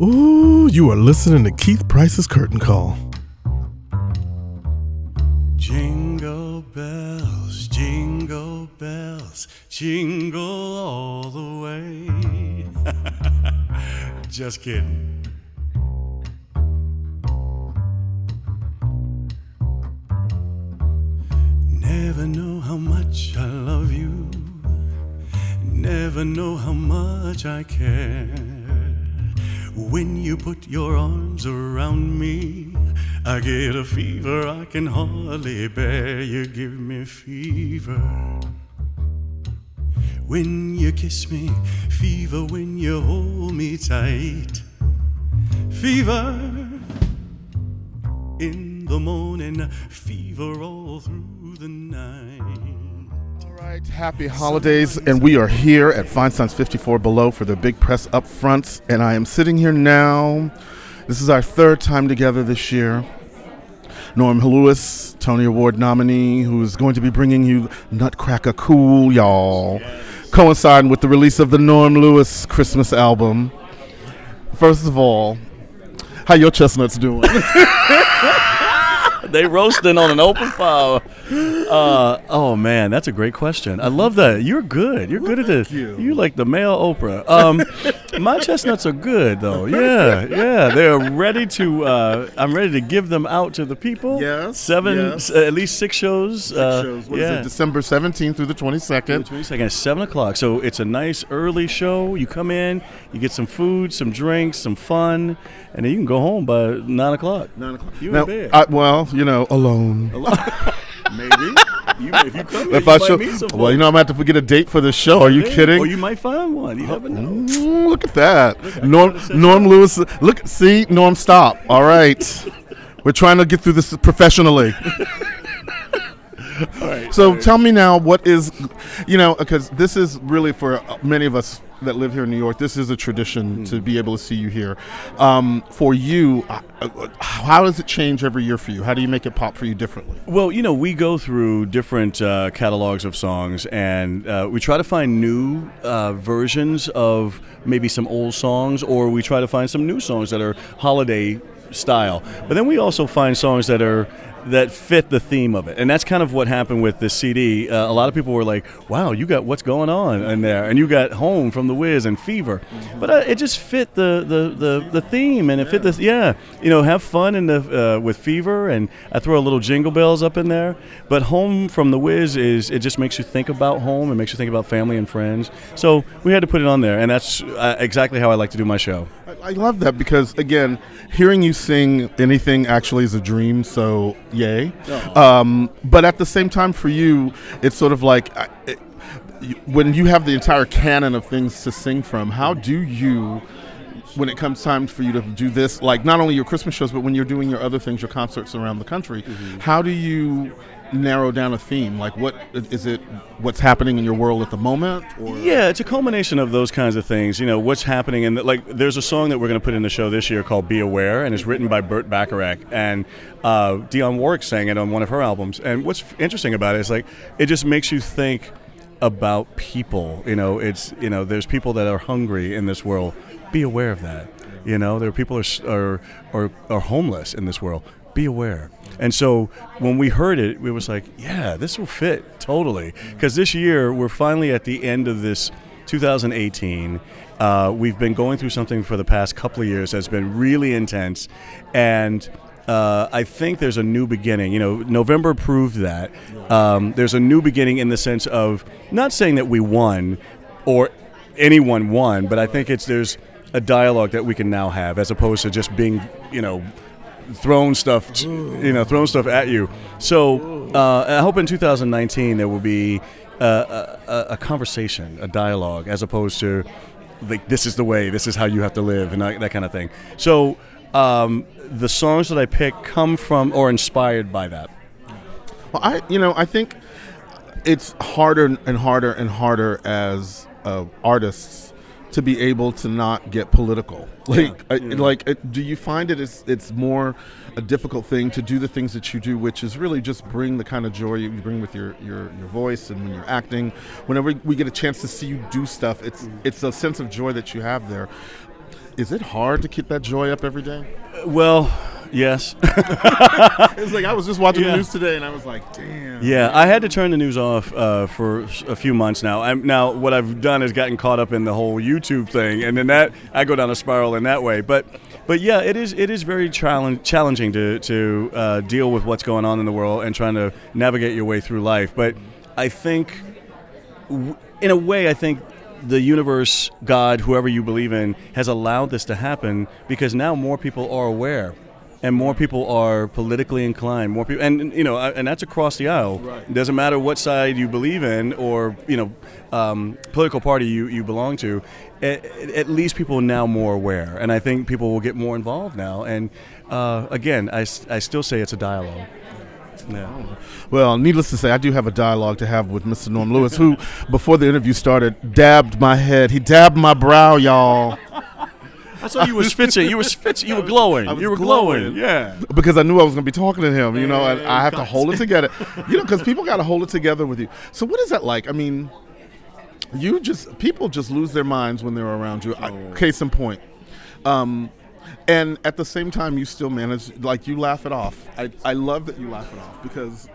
Ooh, you are listening to Keith Price's Curtain Call. Jingle bells, jingle bells, jingle all the way. Just kidding. Never know how much I love you. Never know how much I care. When you put your arms around me, I get a fever I can hardly bear. You give me fever. When you kiss me, fever when you hold me tight. Fever in the morning, fever all through the night. Right, happy holidays, and we are here at Feinstein's 54 Below for the big press up fronts, and I am sitting here now. This is our third time together this year. Norm Lewis, Tony Award nominee, who is going to be bringing you Nutcracker Cool, y'all, coinciding with the release of the Norm Lewis Christmas album. First of all, how your chestnuts doing? they roasting on an open fire. Uh, oh man, that's a great question. I love that. You're good. You're good at this. you. You like the male Oprah. Um, my chestnuts are good though. Yeah, yeah. They're ready to. Uh, I'm ready to give them out to the people. Yes, Seven, yes. s- at least six shows. uh, shows. What is yeah. it? December 17th through the 22nd. Twenty second at seven o'clock. So it's a nice early show. You come in, you get some food, some drinks, some fun, and then you can go home by nine o'clock. Nine o'clock. You Now, in bed. I, well, you know, alone. alone. Maybe. You, if you come, If you I show, well, you know, I'm gonna have to get a date for this show. Are you Yeah, kidding? Or you might find one. You never know. Mm, look at that, I Norm. Norm Lewis. Look, see, Norm, stop. All right, we're trying to get through this professionally. All right. So tell me now, what is, you know, because this is really for many of us that live here in New York. This is a tradition to be able to see you here. Um, for you, uh, uh, how does it change every year for you? How do you make it pop for you differently? Well, you know, we go through different uh, catalogs of songs, and uh, we try to find new uh, versions of maybe some old songs, or we try to find some new songs that are holiday style. But then we also find songs that are that fit the theme of it, and that's kind of what happened with this CD. Uh, a lot of people were like, "Wow, you got what's going on in there," and you got "Home" from The Wiz and "Fever," but uh, it just fit the, the, the, the theme, and it fit this. Yeah, you know, have fun in the uh, with "Fever," and I throw a little "Jingle Bells" up in there. But "Home" from The Wiz is it just makes you think about home, it makes you think about family and friends. So we had to put it on there, and that's uh, exactly how I like to do my show. I, I love that because again, hearing you sing anything actually is a dream. So yay! Um, but at the same time, for you, it's sort of like. It, when you have the entire canon of things to sing from, how do you, when it comes time for you to do this, like not only your Christmas shows, but when you're doing your other things, your concerts around the country, how do you narrow down a theme? Like, what is it? What's happening in your world at the moment? Or Yeah, it's a culmination of those kinds of things. You know, what's happening, and like, there's a song that we're going to put in the show this year called "Be Aware," and it's written by Burt Bacharach, and uh, Dionne Warwick sang it on one of her albums. And what's interesting about it is like, it just makes you think about people. You know, it's you know, there's people that are hungry in this world. Be aware of that. You know, there are people are are are, are homeless in this world. Be aware. And so when we heard it, we was like, yeah, this will fit totally. Because this year we're finally at the end of this 2018. Uh, we've been going through something for the past couple of years that's been really intense, and uh, I think there's a new beginning. You know, November proved that. Um, there's a new beginning in the sense of not saying that we won or anyone won, but I think it's there's a dialogue that we can now have as opposed to just being, you know, thrown stuff, you know, thrown stuff at you. So uh, I hope in 2019 there will be uh, a, a, a conversation, a dialogue, as opposed to like this is the way, this is how you have to live, and that, that kind of thing. So um, the songs that I pick come from or inspired by that. Well, I, you know, I think it's harder and harder and harder as uh, artists to be able to not get political. Like, I, like, uh, do you find it is it's more a difficult thing to do the things that you do, which is really just bring the kind of joy you bring with your your, your voice and when you're acting. Whenever we get a chance to see you do stuff, it's it's a sense of joy that you have there. Is it hard to keep that joy up every day? Well, yes. It's like I was just watching Yeah. the news today, and I was like, damn. Yeah, I had to turn the news off uh, for a few months now. I'm, now, what I've done is gotten caught up in the whole YouTube thing, and then that I go down a spiral in that way. But, but yeah, it is it is very challenge, challenging to to uh, deal with what's going on in the world and trying to navigate your way through life. But I think, w- in a way, I think the universe, God, whoever you believe in, has allowed this to happen because now more people are aware. And more people are politically inclined. More people, and you know, and that's across the aisle. Right. It doesn't matter what side you believe in or you know um, political party you, you belong to. At, at least people are now more aware, and I think people will get more involved now. And uh, again, I still say it's a dialogue. Yeah. Well, needless to say, I do have a dialogue to have with Mr. Norm Lewis, who, before the interview started, dabbed my head. He dabbed my brow, y'all, I saw you were spitting. You were spitting. You were glowing. You were glowing. glowing. Yeah. because I knew I was going to be talking to him. You know, and I have to hold it together. You know, because people got to hold it together with you. So, what is that like? I mean, you just people just lose their minds when they're around you. I, case in point. Um, and at the same time, you still manage like you laugh it off. I, I love that you laugh it off because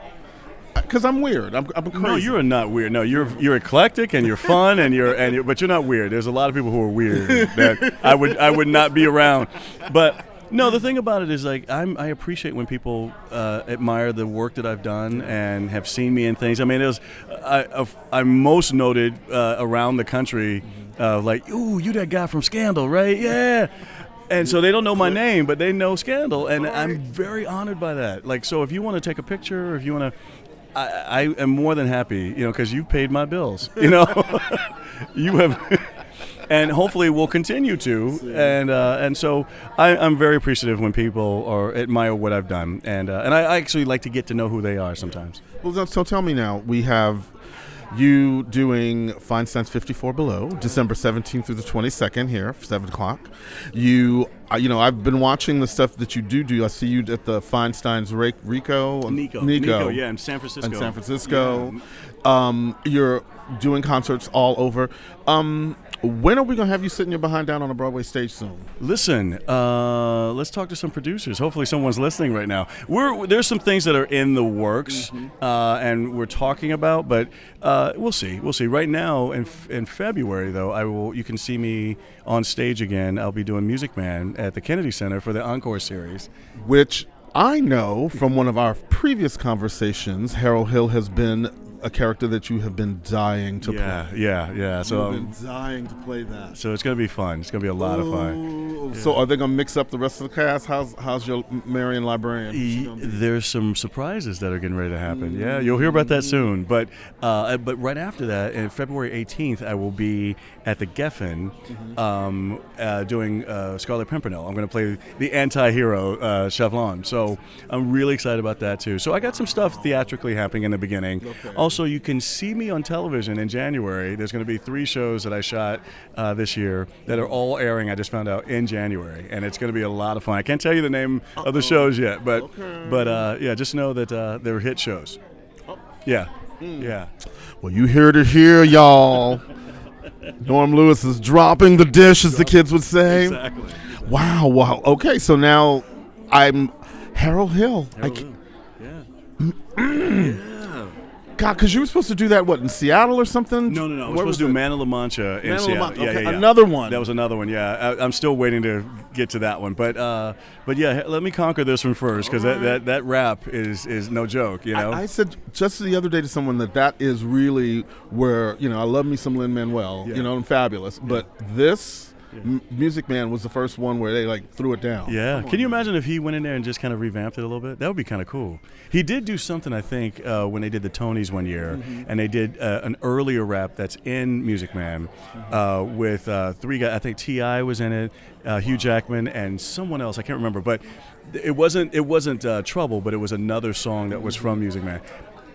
because I'm weird. I'm, I'm crazy. No, you're not weird. No, you're you're eclectic and you're fun and you're and you're, but you're not weird. There's a lot of people who are weird that I would I would not be around. But no, the thing about it is like I'm I appreciate when people uh, admire the work that I've done and have seen me in things. I mean, it was I I'm most noted uh, around the country. Uh, like, ooh, you that guy from Scandal, right? Yeah. And so they don't know my name, but they know Scandal, and I'm very honored by that. Like, so if you want to take a picture, or if you want to, I, I am more than happy, you know, because you've paid my bills. You know, you have, and hopefully we'll continue to. And uh, and so I, I'm very appreciative when people are admire what I've done, and uh, and I, I actually like to get to know who they are sometimes. Well, so tell me now. We have you doing Feinstein's 54 Below, December 17th through the 22nd here, 7 o'clock. You, uh, you know, I've been watching the stuff that you do do. I see you at the Feinstein's Rico. Nikko, Nikko. yeah, in San Francisco. in San Francisco. Um, you're doing concerts all over. Um, when are we going to have you sitting your behind down on a Broadway stage soon? Listen, uh, let's talk to some producers. Hopefully, someone's listening right now. We're there's some things that are in the works, uh, and we're talking about, but uh, we'll see. We'll see. Right now, in in February, though, I will. You can see me on stage again. I'll be doing Music Man at the Kennedy Center for the Encore series. Which I know from one of our previous conversations, Harold Hill has been a character that you have been dying to Yeah, play. yeah, yeah. Yeah. So, You've um, been dying to play that. so it's gonna be fun. It's gonna be a lot of fun. Ooh, So are they gonna mix up the rest of the cast? How's how's your Marion librarian? E- There's some surprises that are getting ready to happen. Yeah, you'll hear about that soon. But uh, but right after that, in February 18th, I will be at the Geffen um, uh, doing uh, Scarlet Pimpernel. I'm going to play the anti-hero uh, Chauvelin. So I'm really excited about that too. So I got some stuff theatrically happening in the beginning. Also, you can see me on television in January. There's going to be three shows that I shot uh, this year that are all airing. I just found out in January, and it's going to be a lot of fun. I can't tell you the name of the shows yet, but Okay. but uh, yeah, just know that uh, they're hit shows. Yeah, yeah. Well, you heard it here, y'all. Norm Lewis is dropping the dish, as the kids would say. Exactly. Wow, wow. Okay, so now I'm Harold Hill. I c- Yeah. God, because you were supposed to do that, what, in Seattle or something? No, no, no. I was supposed to do it? Man of La Mancha in Man of La Seattle. Mancha, Yeah, okay, yeah, yeah. another one. That was another one. Yeah, I, I'm still waiting to get to that one. But uh, but yeah, let me conquer this one first because that, that that rap is is no joke. You know. I, I said just the other day to someone that that is really where you know I love me some Lin Manuel, Yeah. you know, I'm fabulous, but this M- Music Man was the first one where they like threw it down. Yeah. Come Can you man. imagine if he went in there and just kind of revamped it a little bit? That would be kind of cool. He did do something, I think, uh, when they did the Tonys one year, Mm-hmm. and they did uh, an earlier rap that's in Music Man Mm-hmm. uh, with uh, three guys. I think T.I. was in it, uh, Hugh Jackman, and someone else. I can't remember, but it wasn't it wasn't uh, Trouble, but it was another song that was from Music Man.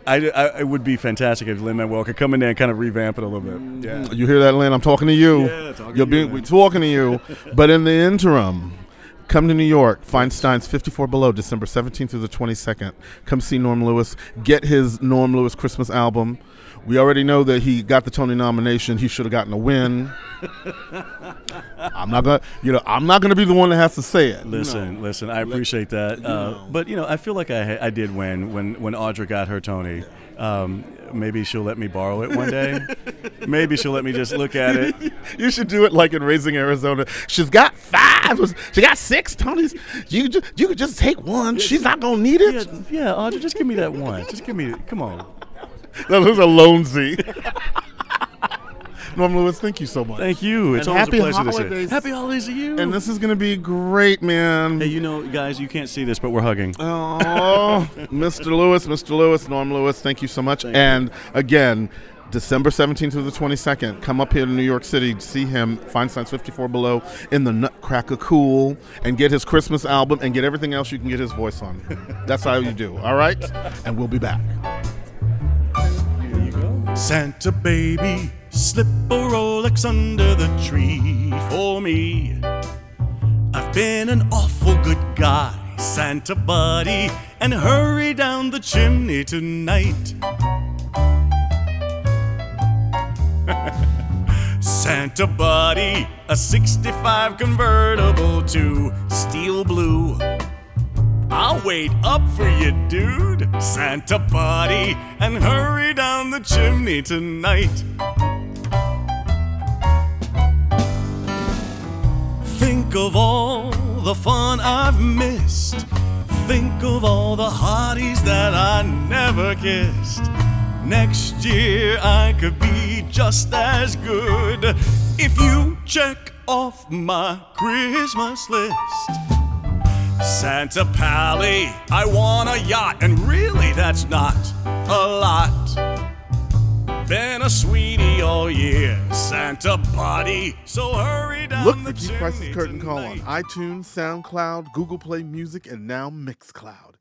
I, I, it would be fantastic if Lin Manuel could come in there and kind of revamp it a little bit. Mm. Yeah. You hear that, Lin? I'm talking to you. Yeah, talking You're to being, you, we're talking to you. but in the interim, come to New York. Feinstein's 54 Below, December 17th through the 22nd. Come see Norm Lewis. Get his Norm Lewis Christmas album. We already know that he got the Tony nomination. He should have gotten a win. I'm not gonna, you know, I'm not gonna be the one that has to say it. Listen, listen. I appreciate that, uh, but you know, I feel like I I did win when when Audra got her Tony. Um, maybe she'll let me borrow it one day. maybe she'll let me just look at it. You should do it like in Raising Arizona. She's got five. She got six Tonys. You just, you could just take one. She's not gonna need it. yeah, Audra, just give me that one. Just give me. Come on. That was a lone Z. Norm Lewis, thank you so much. Thank you. It's And always happy a pleasure to holidays. see. Happy holidays to you. And this is gonna be great, man. hey, you know, guys, you can't see this, but we're hugging. Oh, Mr. Lewis, Mr. Lewis, Norm Lewis, thank you so much. and again, December 17th to the 22nd, come up here to New York City, see him, Feinstein's 54 Below in the Nutcracker Cool, and get his Christmas album and get everything else you can get his voice on. That's how you do, all right? And we'll be back. Here you go. Santa baby, slip a Rolex under the tree for me. I've been an awful good guy, Santa buddy, and hurry down the chimney tonight. Santa buddy, a 65 convertible to steel blue. I'll wait up for you, dude. Santa buddy, and hurry down the chimney tonight. Think of all the fun I've missed. Think of all the hotties that I never kissed. Next year I could be just as good if you check off my Christmas list. Santa Pally, I want a yacht, and really that's not a lot. Been a sweetie all year, Santa buddy, so hurry down Look the for Keith Price's Curtain Call on iTunes, SoundCloud, Google Play Music, and now Mixcloud.